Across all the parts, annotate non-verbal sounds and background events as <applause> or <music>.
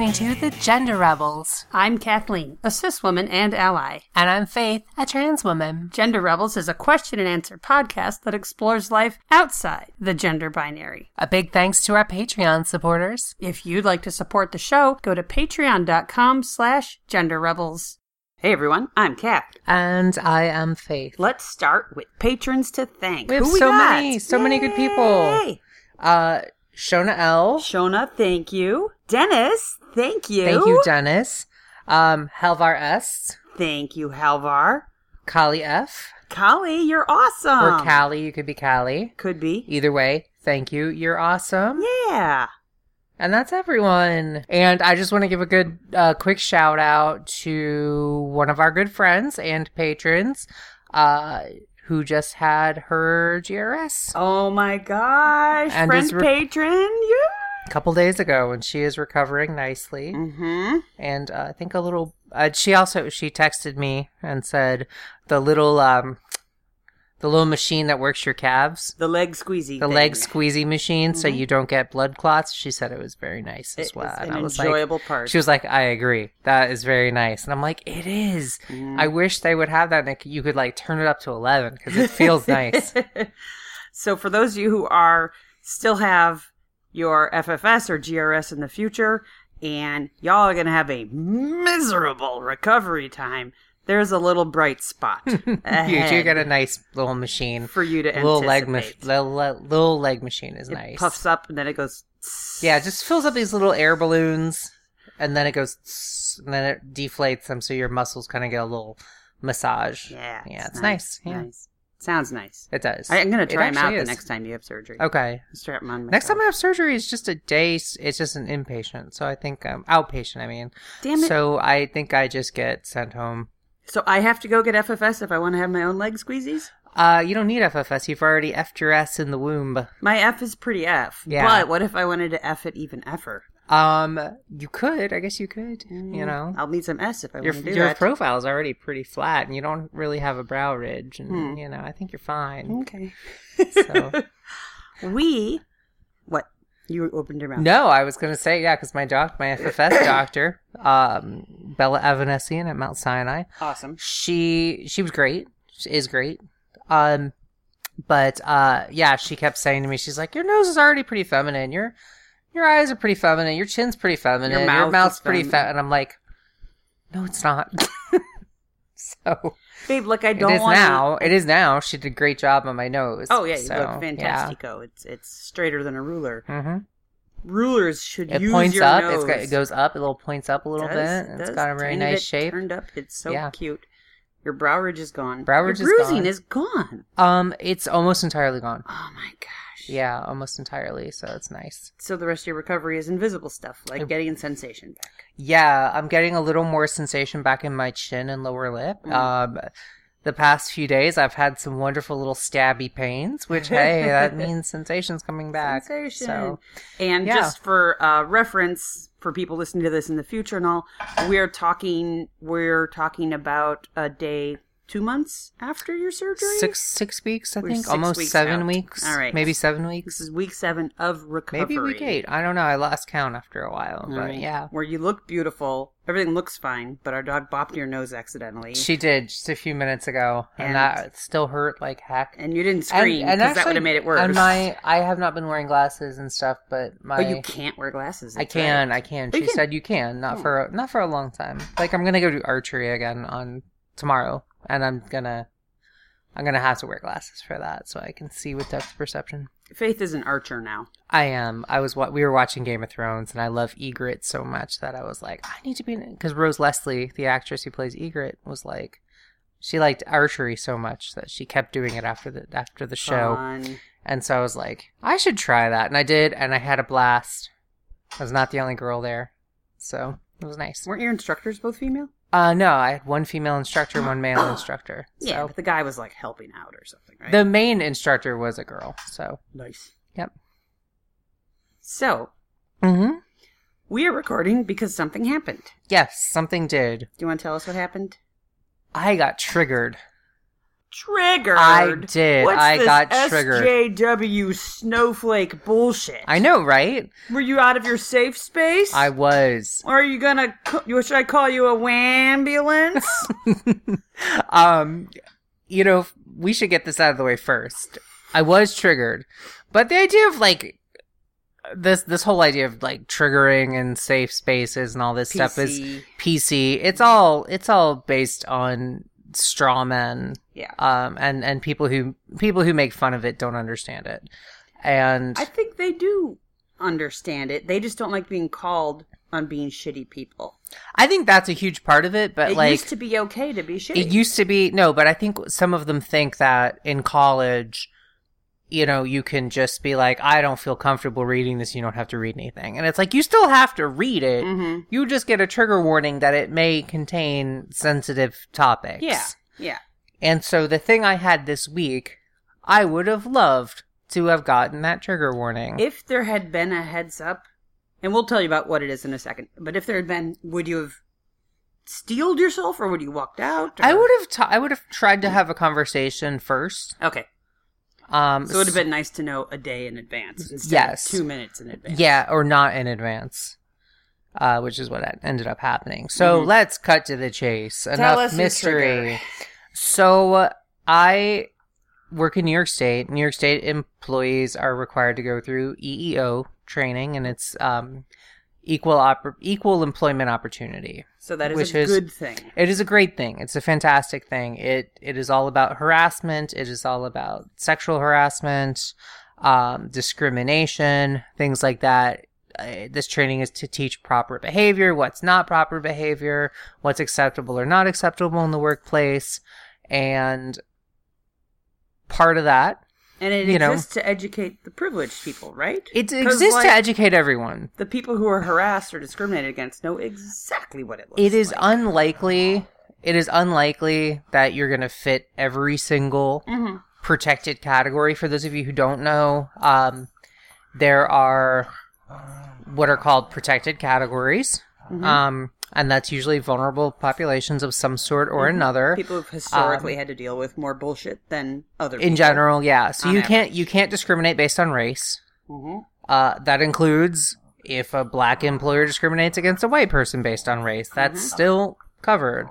listening to The Gender Rebels. I'm Kathleen, a cis woman and ally. And I'm Faith, a trans woman. Gender Rebels is a question and answer podcast that explores life outside the gender binary. A big thanks to our Patreon supporters. If you'd like to support the show, go to patreon.com slash genderrebels. Hey everyone, I'm Kath. And I am Faith. Let's start with patrons to thank. We have Who so many, so many good people. Yay! Uh, Shona L. Shona, thank you. Dennis, thank you. Thank you, Dennis. Um, Helvar S. Thank you, Halvar. Kali F. Kali, you're awesome. Or Callie. You could be Callie. Could be. Either way, thank you. You're awesome. Yeah. And that's everyone. And I just want to give a good, uh, quick shout out to one of our good friends and patrons, uh, who just had her GRS Oh my gosh. And Friend re- patron. Yeah. Couple days ago, and she is recovering nicely. Mm-hmm. And uh, I think a little. Uh, she also she texted me and said the little um, the little machine that works your calves, The leg squeezy. the thing. leg squeezy machine, so Mhm. you don't get blood clots. She said it was very nice as It well. an I was like, enjoyable part. She was like, I agree. That is very nice. And I'm like, it is. Mhm. I wish they would have that and it, you could like turn it up to 11 because it feels <laughs> nice. so for those of you who are still have your FFS or GRS in the future, and y'all are gonna have a miserable recovery time, there's a little bright spot <laughs> you do get a nice little machine. for you to Little leg, mach- little, little leg machine is It nice. puffs up and then it goes. Yeah, it just fills up these little air balloons and then it goes tss, and then it deflates them so your muscles kind of get a little massage. Yeah, Yeah, it's nice. Yeah. Nice. Sounds nice. It does. I, am gonna try them out actually the next time you have surgery. Okay. Strap 'em on. Next time I have surgery is just a day. It's just an inpatient. So I think um, outpatient. I mean. Damn it. So I think I just get sent home. So I have to go get FFS if I want to have my own leg squeezies. Uh, you don't need FFS. You've already effed your ass in the womb. My F is pretty F. Yeah. But what if I wanted to F it even F'er? Um, you could. I guess you could. You know, I'll need some S if I your want to do your that. profile is already pretty flat, and you don't really have a brow ridge, and Hmm. you know, I think you're fine. okay. So <laughs> We, what? You opened your mouth. no, I was gonna say yeah, because my doc, my FFS <coughs> doctor, um, Bella Avanessian at Mount Sinai, Awesome. she she was great. She is great. Um, but uh, yeah, she kept saying to me, she's like, your nose is already pretty feminine. Your your eyes are pretty feminine. Your chin's pretty feminine. Your, mouth mouth's is pretty feminine." fat. And I'm like, no, it's not. <laughs> so Babe, look, I don't is want now. It is now. She did a great job on my nose. Oh yeah, you so, look yeah. fantastico. It's it's straighter than a ruler. Mhm. Rulers should It use points your up. nose. It's got, it goes up. It little points up a little Does, bit. It's does. got a very nice shape. Turned up. It's so Yeah. cute. Your brow ridge is gone. Brow Your ridge is bruising gone. is gone. Um, it's almost entirely gone. Oh my gosh. Yeah, almost entirely. So it's nice. So the rest of your recovery is invisible stuff, like getting sensation back. Yeah, I'm getting a little more sensation back in my chin and lower lip. Mm. Um, the past few days, I've had some wonderful little stabby pains, which hey, that <laughs> means sensation's coming back. Sensation. So And Yeah. just for uh, reference, for people listening to this in the future and all, we're talking we're talking about a day two months after your surgery. six six weeks, I We're think, almost weeks seven out. weeks. All right. maybe seven weeks. This is week seven of recovery. maybe week eight. I don't know. I lost count after a while, All but right. yeah, Where you look beautiful, everything looks fine, but our dog bopped your nose accidentally, she did just a few minutes ago, and, And- that still hurt like heck. and you didn't scream because that would have made it worse. And my, I have not been wearing glasses and stuff, but my, but you can't wear glasses. I can, right. I can. Oh, you She can? said you can, not Oh. for not for a long time. Like I'm gonna go do archery again on tomorrow, and I'm gonna I'm gonna have to wear glasses for that so I can see with depth perception. Faith is an archer now. I am. I was. wa- We were watching Game of Thrones, and I love Ygritte so much that I was like, I need to be because Rose Leslie, the actress who plays Ygritte, was like, she liked archery so much that she kept doing it after the after the show. Fun. And so I was like, I should try that. And I did, and I had a blast. I was not the only girl there. So it was nice. Weren't your instructors both female? Uh, no, I had one female instructor, one male <gasps> instructor. Yeah, but the guy was like helping out or something, right? the main instructor was a girl. So, nice. yep. So Mm-hmm. we are recording because something happened. Yes, something did. Do you want to tell us what happened? I got triggered. Triggered. I did. What's I this got triggered. SJW snowflake bullshit. I know, right? Were you out of your safe space? I was. Or are you gonna? Should I call you a ambulance? <laughs> Um, you know, we should get this out of the way first. I was triggered, but the idea of like this this whole idea of like triggering and safe spaces and all this stuff is PC. PC. It's all it's all based on straw men. Yeah. Um, and and people who people who make fun of it don't understand it, and I think they do understand it. They just don't like being called on being shitty people. I think that's a huge part of it. But it like used to be okay to be shitty. It used to be no, but I think some of them think that in college, you know, you can just be like, I don't feel comfortable reading this. You don't have to read anything, and it's like you still have to read it. Mhm. You just get a trigger warning that it may contain sensitive topics. Yeah. Yeah. And so the thing I had this week, I would have loved to have gotten that trigger warning. If there had been a heads up, and we'll tell you about what it is in a second, but if there had been, would you have steeled yourself or would you walked out? or- I would have. T- I would have tried to have a conversation first. Okay. Um, So it would have been nice to know a day in advance instead Yes. of two minutes in advance. Yeah, or not in advance. Uh, which is what had- ended up happening. So Mhm. let's cut to the chase. Tell Enough us mystery. So uh, I work in New York State. New York State employees are required to go through EEO training, and it's um, equal oppor- equal employment opportunity. So that is a is- good thing. It is a great thing. It's a fantastic thing. It it is all about harassment. It is all about sexual harassment, um, discrimination, things like that. Uh, this training is to teach proper behavior, what's not proper behavior, what's acceptable or not acceptable in the workplace, and part of that And it you know. exists to educate the privileged people, right? It exists like, to educate everyone. the people who are harassed or discriminated against know exactly what it looks It is like. unlikely. It is unlikely that you're going to fit every single Mhm. protected category. For those of you who don't know, um, there are what are called protected categories, Mm-hmm. um, and that's usually vulnerable populations of some sort or another. People who've historically had to deal with more bullshit than other Um, In people. general, yeah. So you can't you can't discriminate based on race. Mhm. Uh, that includes if a black employer discriminates against a white person based on race. That's still covered.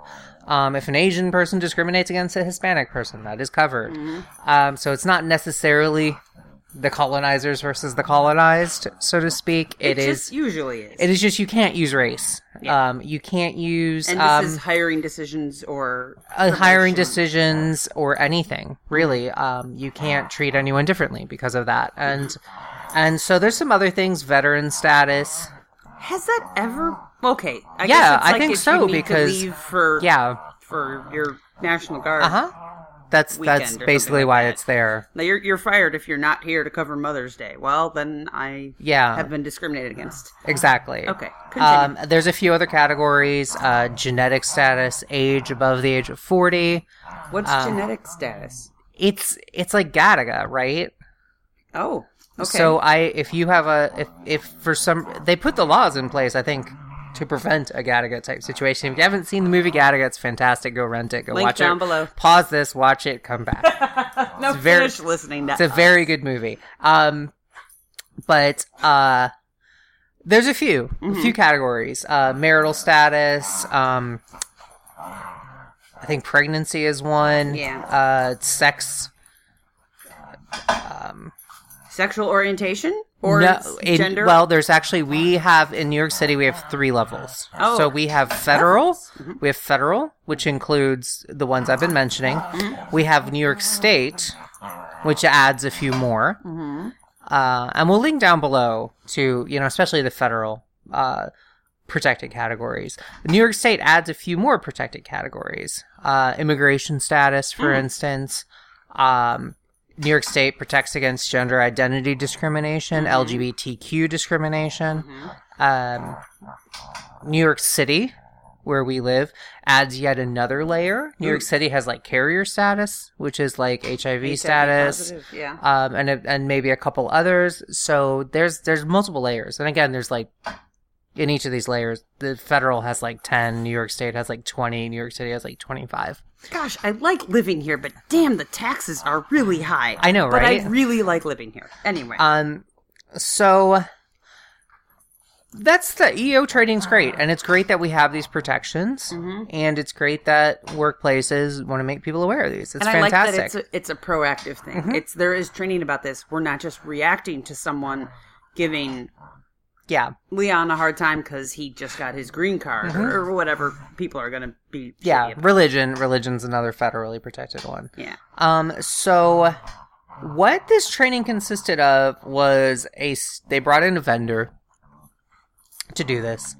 Um, if an Asian person discriminates against a Hispanic person, that is covered. Um, so it's not necessarily the colonizers versus the colonized, so to speak. It, It is. just usually is. It is just you can't use race. Um, you can't use and this um, is hiring decisions or uh, hiring decisions or anything really. Um, you can't treat anyone differently because of that, and and so there's some other things, veteran status. Has that ever? Okay, I Yeah, guess it's I like think so, because- leave for Yeah, for your national guard. uh huh. That's that's basically like why that. it's there. Now you're you're fired if you're not here to cover Mother's Day. Well, then I Yeah, have been discriminated against. exactly. Okay. Um, there's a few other categories: uh, genetic status, age above the age of forty. What's um, genetic status? It's it's like Gattaca, right? Oh, okay. So I, if you have a, if if for some, they put the laws in place, I think, to prevent a Gattaca type situation. If you haven't seen the movie Gattaca, it's fantastic. Go rent it. Go Link watch down it. below. Pause this. Watch it. Come back. <laughs> no, very- finish listening. To it's a very good movie. Um, but uh, there's a few, a Mm-hmm. few categories. Uh, marital status. Um, I think pregnancy is one. Yeah. Uh, sex. Sexual orientation or no, in- gender. Well, there's actually we have in New York City we have three levels. Oh. So we have federal, Mm-hmm. we have federal, which includes the ones I've been mentioning. Mm-hmm. We have New York State, which adds a few more. Mm-hmm. Uh, and we'll link down below to you know especially the federal uh, protected categories. New York State adds a few more protected categories. Uh, immigration status, for Mm. instance. Um, New York State protects against gender identity discrimination, Mm-hmm. LGBTQ discrimination. Um, New York City, where we live, adds yet another layer. New York City has like carrier status, which is like HIV, HIV status positive, yeah. um, and a- and maybe a couple others. So there's there's multiple layers, and again, there's like in each of these layers. The federal has like 10, New York State has like 20, New York City has like 25. Gosh, I like living here, but damn, the taxes are really high. I know, But right? But I really like living here. Anyway. Um, so that's the EO trading's great, and it's great that we have these protections, and it's great that workplaces want to make people aware of these. It's and I like fantastic. that it's a, it's a proactive thing. It's there is training about this. We're not just reacting to someone giving yeah, Leon a hard time because he just got his green card or, or whatever people are going to be. Mm-hmm. yeah. Religion, religion's another federally protected one. yeah. Um, so what this training consisted of was a they brought in a vendor to do this,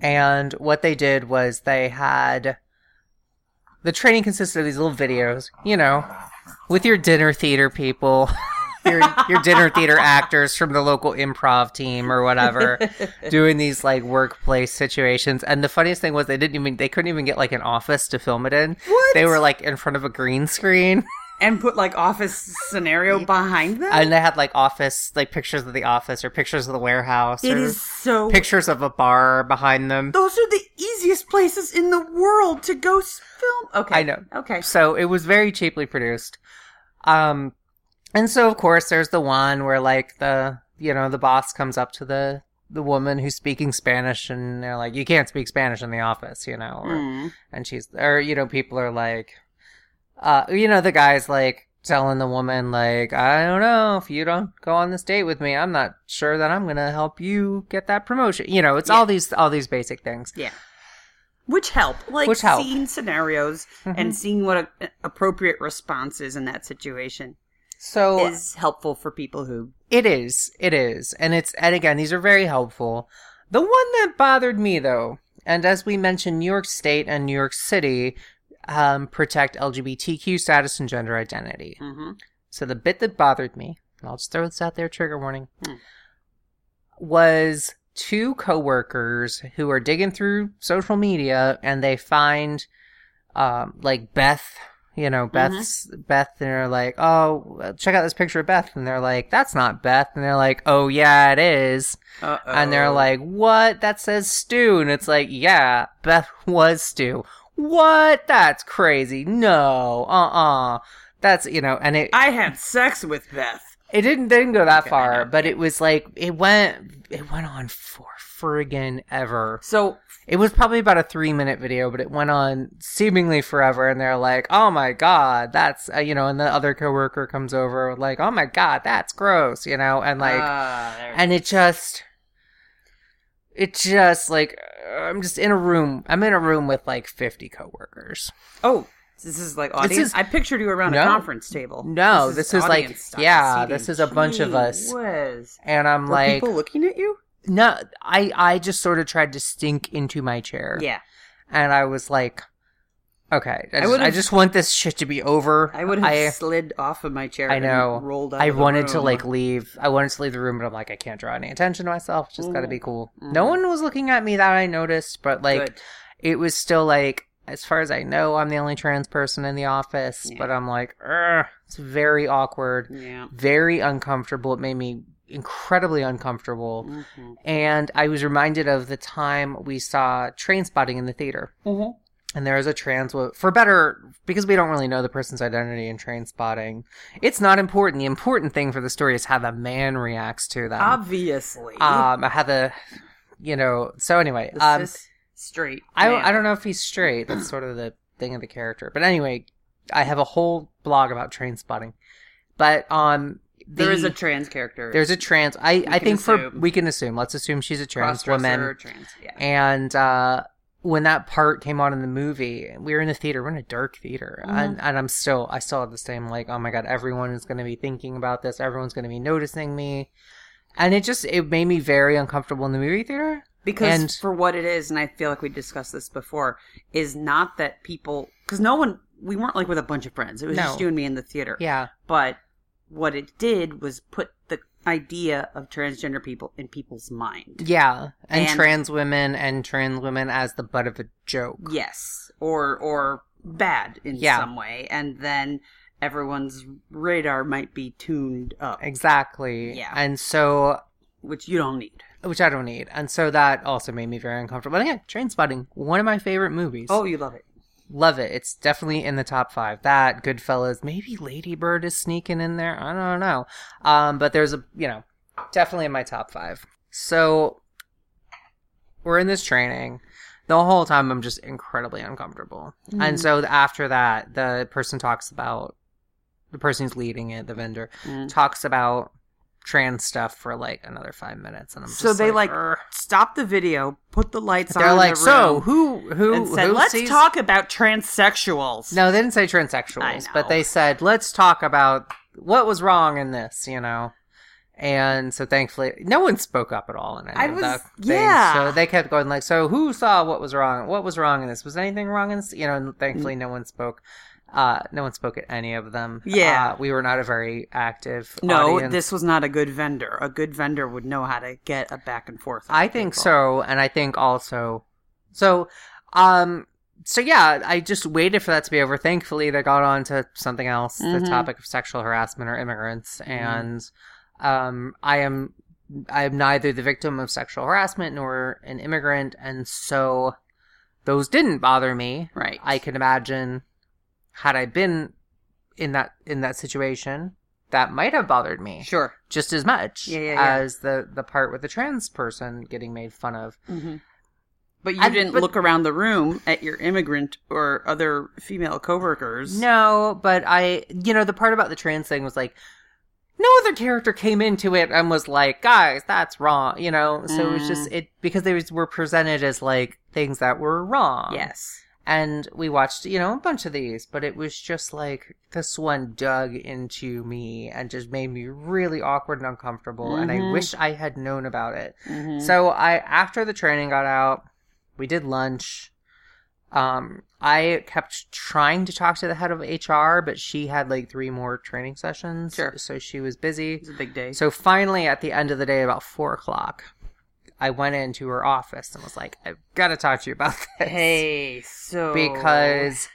and what they did was they had the training consisted of these little videos, you know, with your dinner theater people. <laughs> Your, your dinner theater actors from the local improv team or whatever <laughs> doing these like workplace situations and the funniest thing was they didn't even they couldn't even get like an office to film it in What? they were like in front of a green screen <laughs> And put like office scenario behind them. and they had like office like pictures of the office or pictures of the warehouse it or is so. pictures of a bar behind them Those are the easiest places in the world to go film. Okay. I know. Okay. so it was very cheaply produced um and so of course there's the one where like the you know the boss comes up to the the woman who's speaking spanish and they're like you can't speak spanish in the office you know or, Mm. and she's or you know people are like uh you know the guy's like telling the woman like i don't know if you don't go on this date with me i'm not sure that i'm gonna help you get that promotion you know it's all these all these basic things Yeah. Which help, like Which help. seeing scenarios and seeing what a, appropriate response is in that situation so is helpful for people who. It is. It is. And it's and again, these are very helpful. The one that bothered me though, and as we mentioned, New York State and New York City um, protect LGBTQ status and gender identity. Mhm. So the bit that bothered me, and I'll just throw this out there, trigger warning, Hmm. was two coworkers who are digging through social media and they find um, like Beth, you know, Beth's Beth, and they're like, "Oh, check out this picture of Beth," and they're like, "That's not Beth," and they're like, "Oh yeah, it is," Uh-oh. and they're like, "What? That says Stu," and it's like, "Yeah, Beth <laughs> was Stu." What? That's crazy. No, uh, uh That's you know, and it I had sex with Beth. It didn't didn't go that Okay, far, but it was like it went it went on for friggin' ever. So It was probably about a three minute video, but it went on seemingly forever. And they're like, "Oh my god, that's uh, you know," and the other coworker comes over like, "Oh my god, that's gross," you know, and like, there- and it just, it just like I'm just in a room. I'm in a room with like 50 coworkers. oh, this is like audience. is- I pictured you around No. a conference table. No, this is like- audience style yeah, seating. this is a bunch of us. whiz. And I'm Were like, people looking at you? no, I I just sort of tried to stink into my chair. Yeah, and I was like, okay, I just, I, would've- just want this shit to be over. I would have I, slid off of my chair. I know. And rolled out. I of the wanted to like leave. I wanted to leave the room, but I'm like, I can't draw any attention to myself. It's just got to be cool. Mm. No one was looking at me that I noticed, but like, Good. it was still like, as far as I know, I'm the only trans person in the office. Yeah. But I'm like, it's very awkward, Yeah. very uncomfortable. It made me incredibly uncomfortable. Mhm. And I was reminded of the time we saw Trainspotting in the theater. Mhm. and there is a trans wo- for better because we don't really know the person's identity in Trainspotting it's not important the important thing for the story is how the man reacts to them Obviously. um how the you know so anyway um cis straight. i man. i don't know if he's straight that's sort of the thing of the character but anyway i have a whole blog about Trainspotting but um the, There is a trans character. there's a trans i i think for we can assume let's assume she's a trans woman Trans. Yeah. and uh when that part came on in the movie we were in a theater we're in a dark theater Mm-hmm. and, and i'm still i still have the same like oh my god everyone is going to be thinking about this everyone's going to be noticing me and it just it made me very uncomfortable in the movie theater because and- for what it is and i feel like we discussed this before is not that people because no one we weren't like with a bunch of friends. It was No. just you and me in the theater. Yeah. But what it did was put the idea of transgender people in people's mind. Yeah. And, And- trans women and trans women as the butt of a joke. Yes. Or or bad in Yeah. some way. And then everyone's radar might be tuned up. Exactly. Yeah. and so which you don't need which I don't need. And so that also made me very uncomfortable. But again, Trainspotting, one of my favorite movies. Oh, you love it. Love it. It's definitely in the top five. That, Goodfellas, maybe Lady Bird is sneaking in there. I don't know. Um, but there's a, you know, definitely in my top five. So we're in this training. The whole time I'm just incredibly uncomfortable. And so after that, the person talks about, the person who's leading it, the vendor, Mm. talks about trans stuff for like another five minutes. And I'm So they like "Ugh." stopped the video, put the lights on. they're like, so who, who, and said, who "Let's sees- talk about transsexuals." No, they didn't say transsexuals, but they said, let's talk about what was wrong in this, you know? And so thankfully, no one spoke up at all in any I of was- that thing. yeah. So they kept going like, so who saw what was wrong? What was wrong in this? Was anything wrong in this? You know, and thankfully mm. no one spoke. Uh, no one spoke at any of them. Yeah. Uh, we were not a very active No, audience. this was not a good vendor. A good vendor would know how to get a back and forth. I think people. so, and I think also, so, um, so yeah, I just waited for that to be over. Thankfully, they got on to something else, the Mhm. topic of sexual harassment or immigrants, and um, I am, I am neither the victim of sexual harassment nor an immigrant, and so those didn't bother me. Right. I can imagine had I been in that in that situation, that might have bothered me Sure. just as much Yeah, yeah, yeah. as the the part with the trans person getting made fun of. hmm But you I- didn't but- look around the room at your immigrant or other female coworkers. No, but I, you know, the part about the trans thing was like, no other character came into it and was like, guys, that's wrong, you know? So it was just, Mm. it, because they was, were presented as like things that were wrong. Yes. And we watched, you know, a bunch of these, but it was just like, this one dug into me and just made me really awkward and uncomfortable. And I Mhm. wish I had known about it. Mhm. So I after the training got out, we did lunch. Um, I kept trying to talk to the head of HR, but she had like three more training sessions. Sure. So she was busy. It's a big day. So finally, at the end of the day, about four o'clock, I went into her office and was like, "I've got to talk to you about <laughs> this." hey, so because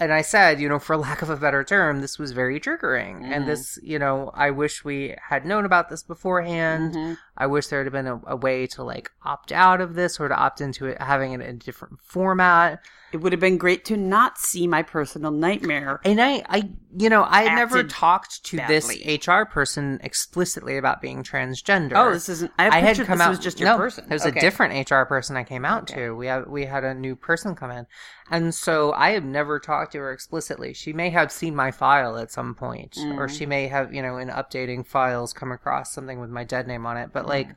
and I said, you know, for lack of a better term, this was very triggering. Mhm. And this, you know, I wish we had known about this beforehand. Mhm. I wish there had been a, a way to like opt out of this or to opt into it having it in a different format. it would have been great to not see my personal nightmare. And I, I, you know, I never talked to badly. this HR person explicitly about being transgender. Oh, this isn't. I, I had come this out. was just your no, person. It was Okay. a different HR person I came out Okay. to. We had we had a new person come in, and so I have never talked to her explicitly. She may have seen my file at some point, or Mm. she may have, you know, in updating files, come across something with my dead name on it. But Mm. Like,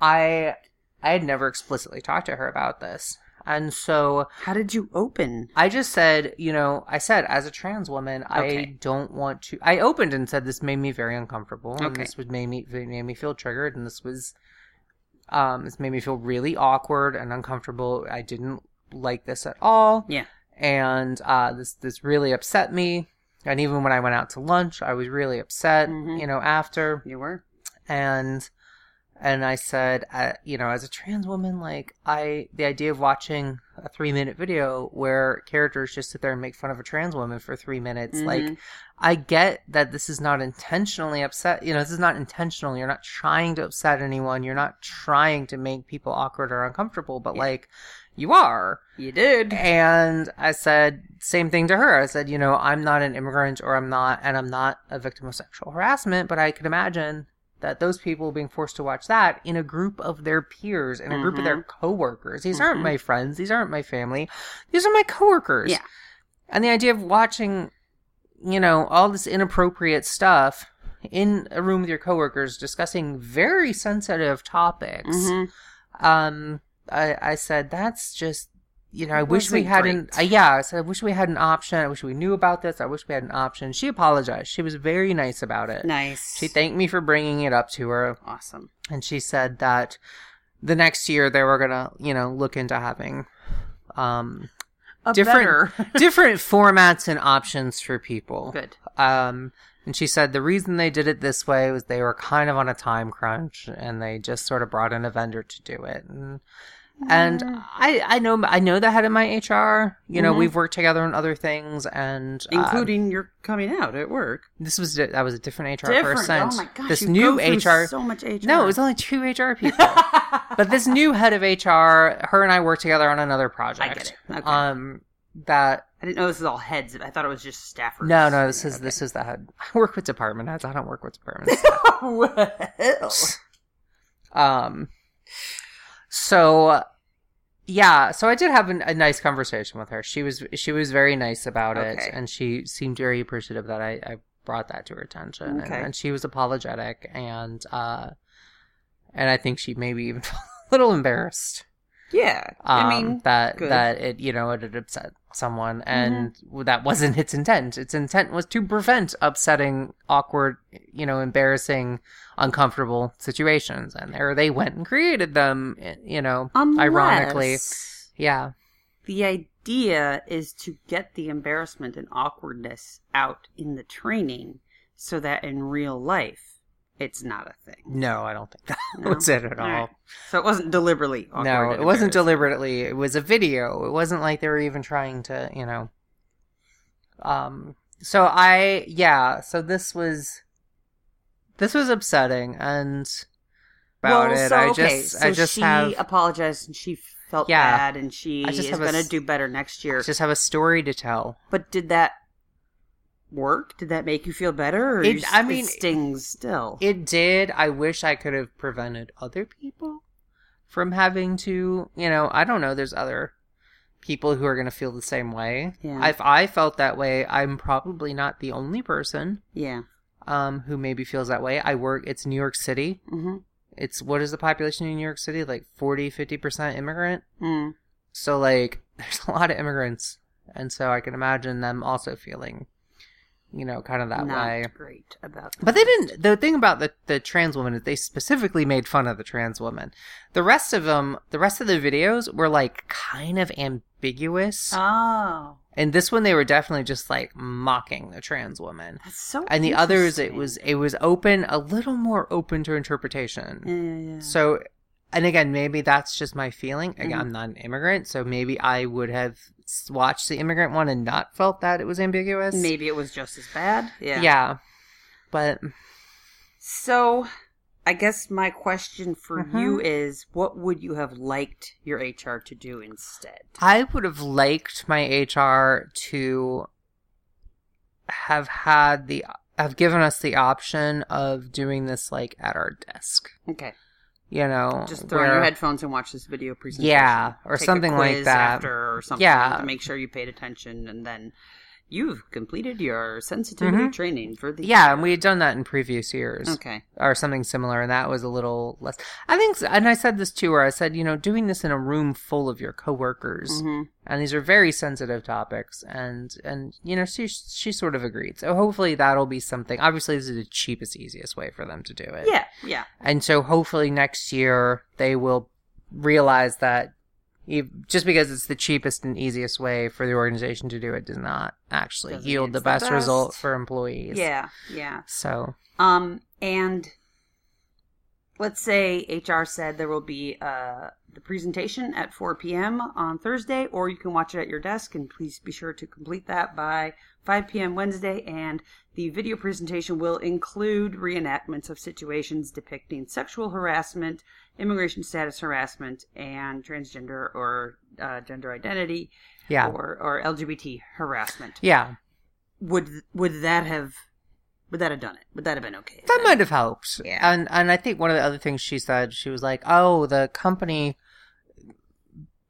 I I had never explicitly talked to her about this, and so How did you open? I just said, you know, I said as a trans woman, Okay. I don't want to. I opened and said this made me very uncomfortable, and Okay. this would made me made me feel triggered, and this was, um, this made me feel really awkward and uncomfortable. I didn't like this at all, Yeah. and uh, this this really upset me. And even when I went out to lunch, I was really upset. Mhm. You know, after You were. and and I said, uh, you know, as a trans woman, like I, the idea of watching a three minute video where characters just sit there and make fun of a trans woman for three minutes, like Mhm. I get that this is not intentionally upset. You know, this is not intentional. You're not trying to upset anyone. You're not trying to make people awkward or uncomfortable, but Yeah. like you are. You did. And I said same thing to her. I said, you know, I'm not an immigrant or I'm not and I'm not a victim of sexual harassment, but I could imagine that those people being forced to watch that in a group of their peers, in a group of their coworkers. These aren't Mhm. my friends, these aren't my family. These are my coworkers. Yeah. And the idea of watching, you know, all this inappropriate stuff in a room with your coworkers discussing very sensitive topics Mhm. um I, I said that's just you know i wish we wasn't had an uh, yeah i said i wish we had an option. I wish we knew about this. I wish we had an option. She apologized. She was very nice about it. Nice. she thanked me for bringing it up to her. Awesome. and she said that the next year they were gonna you know look into having um Different- <laughs> different formats and options for people. Good. um, and she said the reason they did it this way was they were kind of on a time crunch and they just sort of brought in a vendor to do it. And, And I, I know I know the head of my HR. You know, Mhm. we've worked together on other things, and uh, including your coming out at work. this was that was a different HR Different. person. Oh my gosh! this new go HR. So much HR. no, it was only two HR people. <laughs> but this new head of HR, her and I worked together on another project. I get it. Okay. Um, that I didn't know this was all heads. I thought it was just staffers. no, no, this is Okay. this is the head. <laughs> I work with department heads. I don't work with departments. <laughs> well. Um, so yeah, so I did have a, a nice conversation with her. She was she was very nice about it, and she seemed very appreciative that I, I brought that to her attention, Okay. and, and she was apologetic, and uh, and I think she maybe even <laughs> a little embarrassed. Yeah. Um, I mean, that good. Mm-hmm. that it you know it had upset someone, and that wasn't its intent. Its intent was to prevent upsetting, awkward, you know, embarrassing, uncomfortable situations, and there they went and created them. You know, ironically, yeah, the idea is to get the embarrassment and awkwardness out in the training, so that in real life it's not a thing. no, I don't think that <laughs> No? was it at all. Alright. So it wasn't deliberately. No, it wasn't deliberately. It was a video. It wasn't like they were even trying to, you know. Um. So I, yeah. So this was, this was upsetting, and about well, it, so, I okay, just, so I just she have, apologized and she felt Yeah. bad and she I just is going to do better next year. just have a story to tell. But did that work? Did that make you feel better? Or It- you I mean, it stings still. It did. I wish I could have prevented other people from having to, you know, I don't know. There's other people who are going to feel the same way. Yeah. If I felt that way, I'm probably not the only person. yeah. um, who maybe feels that way. I work, it's New York City. Mm-hmm. It's, what is the population in New York City? Like 40, 50% immigrant. Mm. So, like, <laughs> there's a lot of immigrants. And so I can imagine them also feeling, you know, kind of that Not way. great about. That. But they didn't, the thing about the, the trans woman is they specifically made fun of the trans woman. The rest of them, the rest of the videos were like kind of ambiguous. Oh, and this one they were definitely just like mocking the trans woman. that's so. and the others it was it was open a little more open to interpretation Yeah, yeah, so and again maybe that's just my feeling again Mhm. i'm not an immigrant so maybe i would have watched the immigrant one and not felt that it was ambiguous Maybe it was just as bad. Yeah. yeah but So, I guess my question for Mhm. you is, what would you have liked your HR to do instead? i would have liked my hr to have had the have given us the option of doing this like at our desk Okay. You know Just throw on where- your headphones and watch this video presentation. Yeah, or Take something like that. After or something Yeah. to make sure you paid attention, and then you've completed your sensitivity Mhm. training for the yeah year. and we had done that in previous years Okay. or something similar, and that was a little less. I think, and I said this too, where I said, you know, doing this in a room full of your coworkers, hmm and these are very sensitive topics, and and you know, she she sort of agreed. So hopefully that'll be something. Obviously, this is the cheapest, easiest way for them to do it. Yeah. Yeah. and so hopefully next year they will realize that. Just because it's the cheapest and easiest way for the organization to do it does not actually Doesn't yield the it's the best, result for employees. Yeah. Yeah. So Um, and let's say HR said there will be uh, the presentation at 4 p.m. on Thursday, or you can watch it at your desk, and please be sure to complete that by 5 p.m. Wednesday. And the video presentation will include reenactments of situations depicting sexual harassment, immigration status harassment, and transgender or uh, gender identity yeah, or, or LGBT harassment. yeah. Would would that have would that have done it? Would that have been okay? That might have helped. Yeah. And and I think one of the other things she said, she was like, "Oh, the company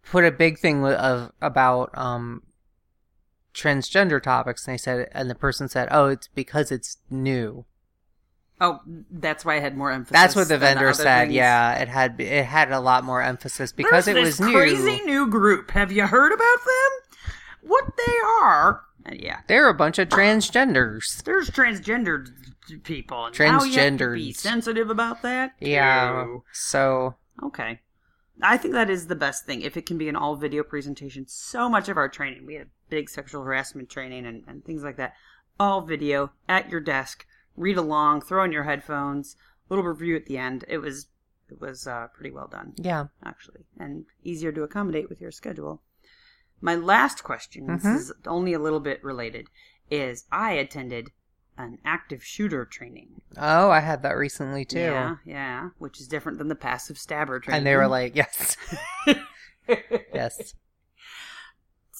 put a big thing of about um transgender topics." And they said and the person said, "Oh, it's because it's new." Oh, that's why I had more emphasis. That's what the vendor other said. things. Yeah, it had it had a lot more emphasis because There's it was new. Crazy new group. Have you heard about them? What they are? Uh, yeah, They're a bunch of transgenders. there's transgendered people. And now you have to be sensitive about that. Yeah. Ew. So, Okay. I think that is the best thing. If it can be an all video presentation, so much of our training, we had big sexual harassment training and, and things like that, all video at your desk, read along, throw in your headphones, little review at the end. It was It was uh, pretty well done, Yeah. actually, and easier to accommodate with your schedule. My last question, Mhm. this is only a little bit related, is I attended an active shooter training. Oh, I had that recently too. Yeah, yeah, which is different than the passive stabber training. And they were like, yes, <laughs> <laughs> yes.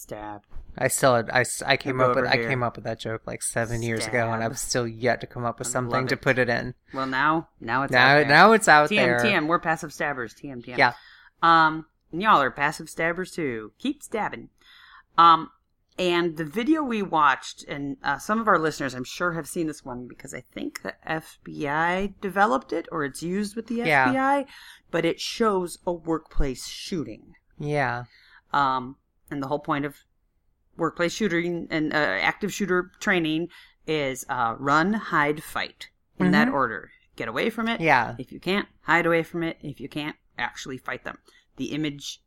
Stab. I still, had, I, I came up with, over I came up with that joke like seven years ago, and I've still yet to come up with something to put it in. Well, now, now it's now, out there. now it's out TM, there. TM, we're passive stabbers. TM, TM. Yeah. Um, and y'all are passive stabbers too. Keep stabbing. Um, and the video we watched, and uh, some of our listeners, I'm sure, have seen this one because I think the FBI developed it or it's used with the Yeah. FBI, but it shows a workplace shooting. Yeah, Um, and the whole point of workplace shooting and uh, active shooter training is uh, run, hide, fight in that Mhm. order. Get away from it. yeah, If you can't, hide away from it. If you can't, actually fight them. The image,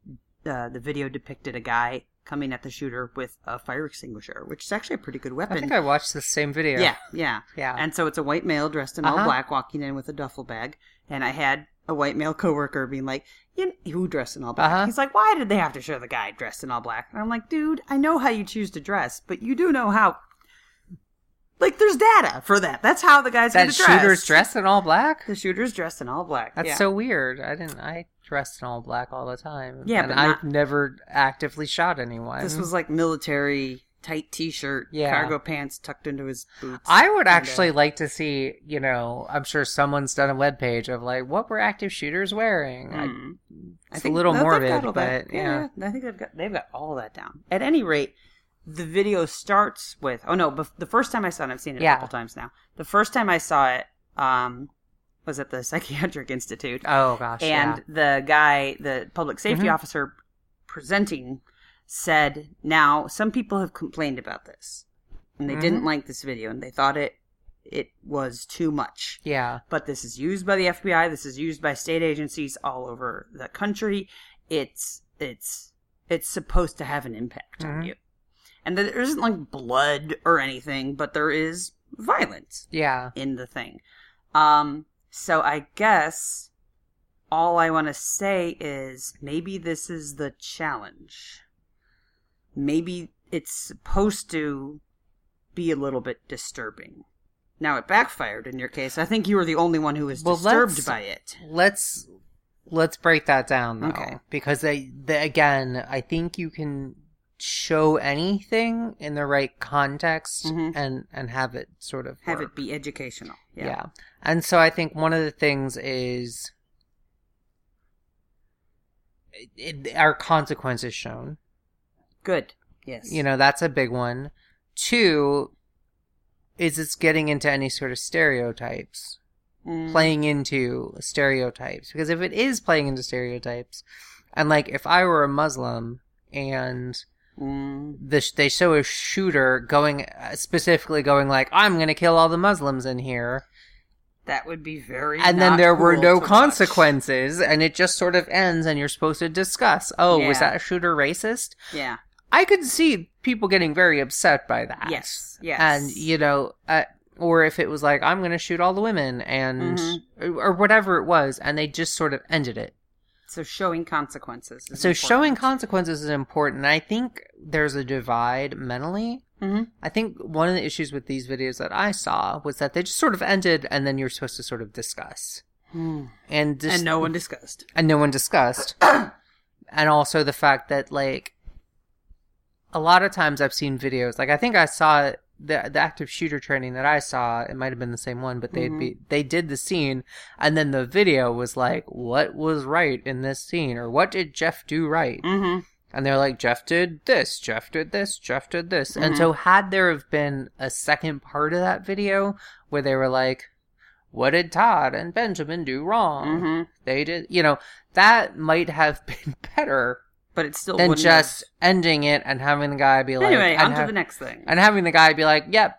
uh, the video depicted a guy coming at the shooter with a fire extinguisher, which is actually a pretty good weapon. I think I watched the same video. yeah, yeah. yeah, And so it's a white male dressed in all Uh-huh. black walking in with a duffel bag. And I had a white male coworker being like, you who dressed in all black? Uh-huh. He's like, why did they have to show the guy dressed in all black? And I'm like, dude, I know how you choose to dress, but you do know how. Like, there's data for that. That's how the guys that dress. shooter's dressed in all black. The shooter's dressed in all black. That's yeah. so weird. I didn't. I dressed in all black all the time. Yeah, and but I've not- never actively shot anyone. This was like military tight t-shirt, Yeah. cargo pants tucked into his boots. I would actually like to see. You know, I'm sure someone's done a web page of like what were active shooters wearing. I- Mm. it's a little morbid, that. but yeah. I think they've got they've got all that down. At any rate, the video starts with oh no, the first time I saw it, I've seen it Yeah. a couple times now. The first time I saw it um, was at the <laughs> Psychiatric Institute, Oh gosh, and the guy, the public safety Mhm. officer presenting, said, "Now some people have complained about this, and they Mhm. didn't like this video, and they thought it it was too much." yeah, but this is used by the FBI. This is used by state agencies all over the country. It's it's it's supposed to have an impact on Mhm. you, and there isn't like blood or anything, but there is violence Yeah. in the thing. Um, so I guess all I want to say is maybe this is the challenge. Maybe it's supposed to be a little bit disturbing. Now it backfired in your case. I think you were the only one who was Well, disturbed by it. Let's let's break that down though, Okay. because they, they again, I think you can show anything in the right context Mhm. and and have it sort of Have work. it be educational. Yeah. Yeah. And so I think one of the things is it, it, our consequences shown. Good. Yes. You know, that's a big one. Two, is it's getting into any sort of stereotypes, Mm, playing into stereotypes. Because if it is playing into stereotypes, and like if I were a Muslim and mm, the, they show a shooter going, uh, specifically going like, I'm going to kill all the Muslims in here. that would be very. and then not there were no to watch. consequences and it just sort of ends and you're supposed to discuss oh was Yeah. that shooter racist Yeah. I could see people getting very upset by that Yes. Yes. and you know uh, or if it was like i'm gonna shoot all the women and Mhm. or, whatever it was and they just sort of ended it So showing consequences. is so showing consequences is important i think there's a divide mentally Mhm. I think one of the issues with these videos that I saw was that they just sort of ended and then you're supposed to sort of discuss. And just, and no one discussed. and no one discussed. <coughs> and also the fact that like a lot of times I've seen videos like I think I saw the the active shooter training that I saw it might have been the same one but they'd be they did the scene and then the video was like what was right in this scene? or what did Jeff do right? Mm-hmm. and they're like Jeff did this Jeff did this Jeff did this. And so had there have been a second part of that video where they were like what did Todd and Benjamin do wrong? Mm-hmm. they did you know that might have <laughs> been better But it still than just ending it and having the guy be like anyway. On to have- the next thing. and having the guy be like yep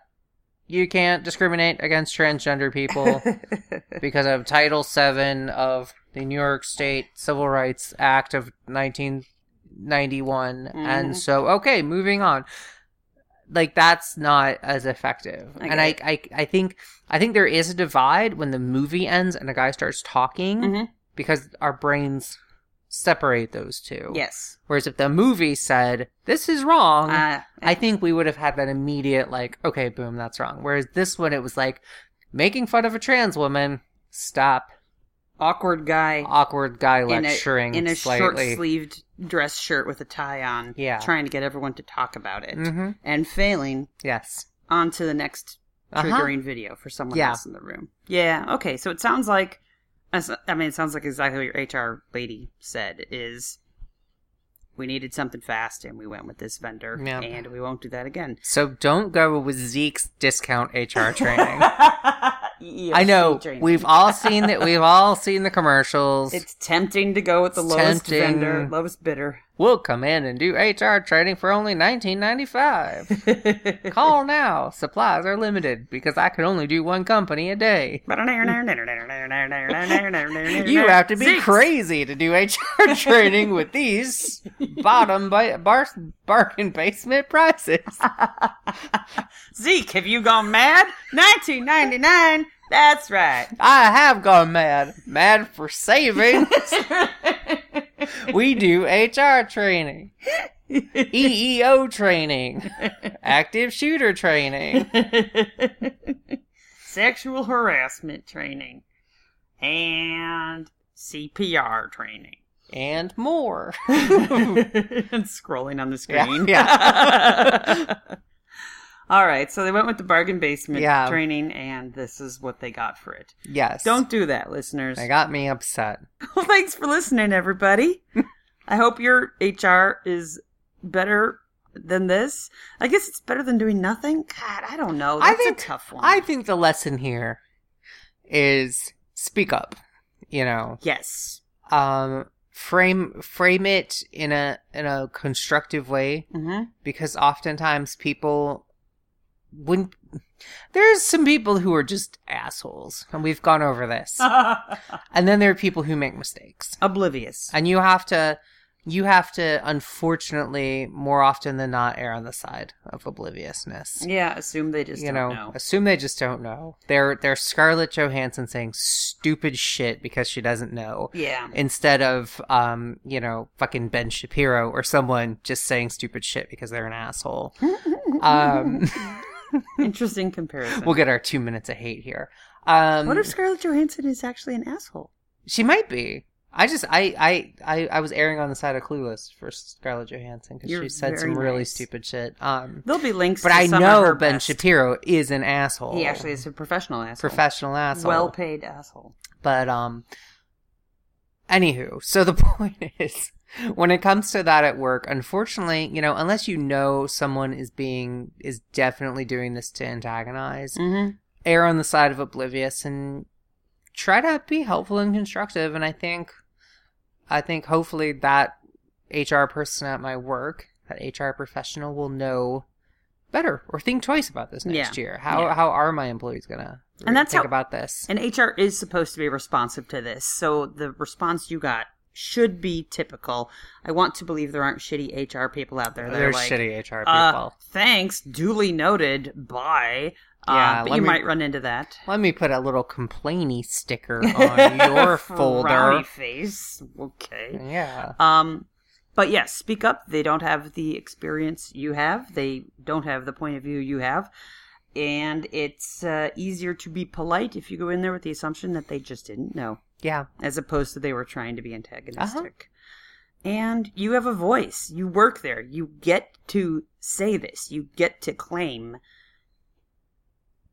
you can't discriminate against transgender people <laughs> because of title 7 of the new york state civil rights act of 1991 and Mhm. so okay moving on like that's not as effective I and I, I i think i think there is a divide when the movie ends and a guy starts talking Mhm. because our brains separate those two. Yes. Whereas if the movie said, this is wrong, Uh, I think we would have had that immediate, like, okay, boom, that's wrong. Whereas this one, it was like, making fun of a trans woman, stop. awkward guy Awkward guy in a, lecturing in a short-sleeved dress shirt with a tie on. Yeah. Trying to get everyone to talk about it hmm and failing Yes. on to the next Uh-huh. triggering video for someone Yeah. else in the room. Yeah. Okay. So it sounds like, I mean, it sounds like exactly what your HR lady said is. We needed something fast, and we went with this vendor, Yeah. and we won't do that again. So don't go with Zeke's discount HR <laughs> training. I know training. we've all seen that. We've all seen the commercials. It's tempting to go with the It's lowest tempting. vendor, lowest bidder. We'll come in and do HR training for only nineteen ninety five. <laughs> Call now. Supplies are limited because I can only do one company a day. <laughs> you have to be Zeke. crazy to do HR training with these <laughs> bottom ba- bar- bargain basement prices. Zeke, have you gone mad? 1999. That's right. I have gone mad. Mad for savings. <laughs> we do HR training, EEO training, active shooter training. <laughs> Sexual harassment training and CPR training. and more. and <laughs> scrolling on the screen. Yeah, All right, so they went with the bargain basement Yeah. training, and this is what they got for it. yes. Don't do that, listeners. They got me upset. <laughs> Well, thanks for listening, everybody. <laughs> I hope your HR is better than this. I guess it's better than doing nothing. God, I don't know. I think- a tough one. I think the lesson here is speak up. You know, yes. um, frame frame it in a in a constructive way hmm because oftentimes people when there's some people who are just assholes and we've gone over this <laughs> and then there are people who make mistakes Oblivious. and you have to you have to unfortunately more often than not err on the side of obliviousness Yeah, assume they just you don't know, know. assume they just don't know they're they're scarlett johansson saying stupid shit because she doesn't know Yeah. instead of um you know fucking ben shapiro or someone just saying stupid shit because they're an asshole <laughs> um <laughs> <laughs> Interesting comparison. we'll get our two minutes of hate here um what if Scarlett Johansson is actually an asshole? she might be i just I, I i i was erring on the side of clueless for scarlett johansson because she said some really stupid shit um There'll be links. but to i know ben best. shapiro is an asshole He actually is a professional asshole. professional asshole Well paid asshole. But um anywho, so the <laughs> point is when it comes to that at work, unfortunately, you know, unless you know someone is being is definitely doing this to antagonize, Mm-hmm. err on the side of oblivious and try to be helpful and constructive and I think I think hopefully that HR person at my work, that HR professional will know better or think twice about this next Yeah. year. How Yeah. how are my employees gonna And that's think how- about this? And HR is supposed to be responsive to this, so the response you got should be typical. I want to believe there aren't shitty HR people out there that are There's like, shitty HR people. uh, thanks, duly noted, bye. Uh, Yeah, but you me- might run into that. Let me put a little complainy sticker <laughs> on your folder. Face. Okay. Yeah. Um, but yes, speak up. They don't have the experience you have. They don't have the point of view you have. And it's uh, easier to be polite if you go in there with the assumption that they just didn't know, Yeah. as opposed to they were trying to be antagonistic. Uh-huh. And you have a voice. You work there. You get to say this. You get to claim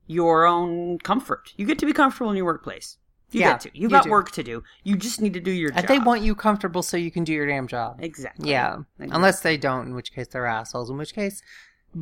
your own comfort. You get to be comfortable in your workplace. You Yeah, get to. You you got do. work to do. You just need to do your job. And job. they want you comfortable so you can do your damn job. exactly. Yeah. Exactly. Unless they don't, in which case they're assholes. In which case,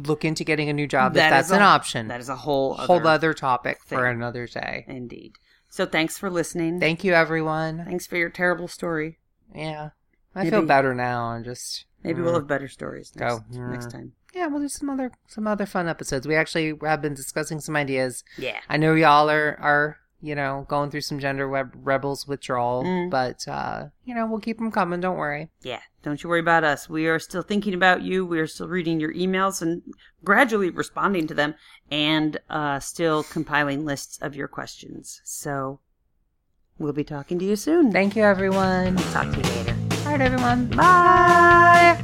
look into getting a new job if that's is an a- option. That is a whole Whole other, other topic for another day. indeed. So thanks for listening. Thank you, everyone. thanks for your terrible story. Yeah. I Maybe- feel better now. I'm just. Maybe mm. we'll have better stories next, Go. next Mm. time. Yeah, we'll do some other some other fun episodes. We actually have been discussing some ideas Yeah. I know y'all are are you know going through some gender web rebels withdrawal, Mm. but uh, you know we'll keep them coming. Don't worry. Yeah. Don't you worry about us. We are still thinking about you. We are still reading your emails and gradually responding to them and uh, still compiling lists of your questions. So We'll be talking to you soon. Thank you, everyone. Talk to you later. All right, everyone. Bye.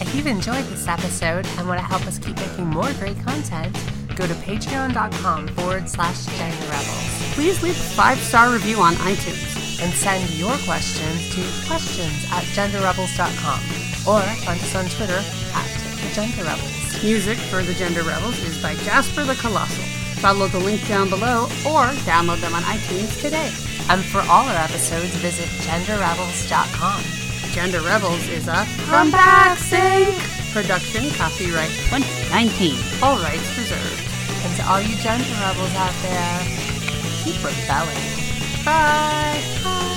If you've enjoyed this episode and want to help us keep making more great content, go to patreon.com forward slash gender rebels Please leave a five star review on iTunes. and send your questions to questions at genderrebels.com or find us on Twitter at the Gender Rebels. Music for the Gender Rebels is by Jasper the Colossal. Follow the link down below or download them on iTunes today. And for all our episodes, visit genderrebels.com. Gender Rebels is a From Back Sync production, copyright 2019. All rights reserved. And to all you gender rebels out there, keep rebelling. Bye. Bye.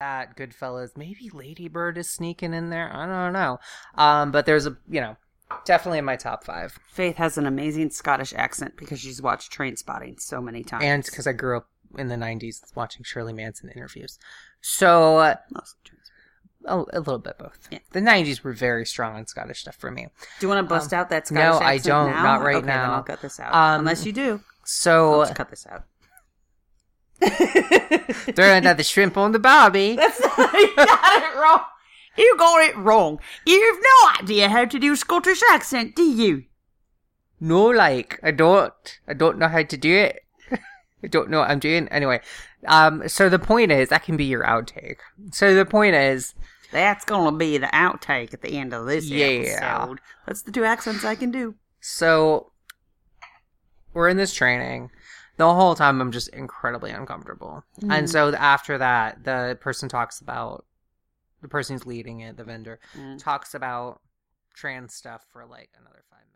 That Goodfellas. Maybe Lady Bird is sneaking in there. I don't know. Um, but there's a you know definitely in my top five, Faith has an amazing Scottish accent because she's watched Trainspotting so many times. and because I grew up in the '90s watching Shirley Manson interviews, so uh, Mostly Trainspotting. oh, a little bit both. Yeah. The '90s were very strong on Scottish stuff for me. Do you want to bust out that Scottish Um, no, I don't. now? Not right okay, now. I'll cut this out. Um, Unless you do. So Let's cut this out. <laughs> throw another shrimp on the barbie. That's <laughs> you got it wrong. You got it wrong. You've no idea how to do Scottish accent, do you? No, like I don't. I don't know how to do it. <laughs> I don't know what I'm doing. Anyway, um, so the point is that can be your outtake. So the point is, That's gonna be the outtake at the end of this Yeah. episode. That's the two accents I can do. so we're in this training. The whole time I'm just incredibly uncomfortable. And so after that, the person talks about the person who's leading it, the vendor, Mm. talks about trans stuff for like another five minutes.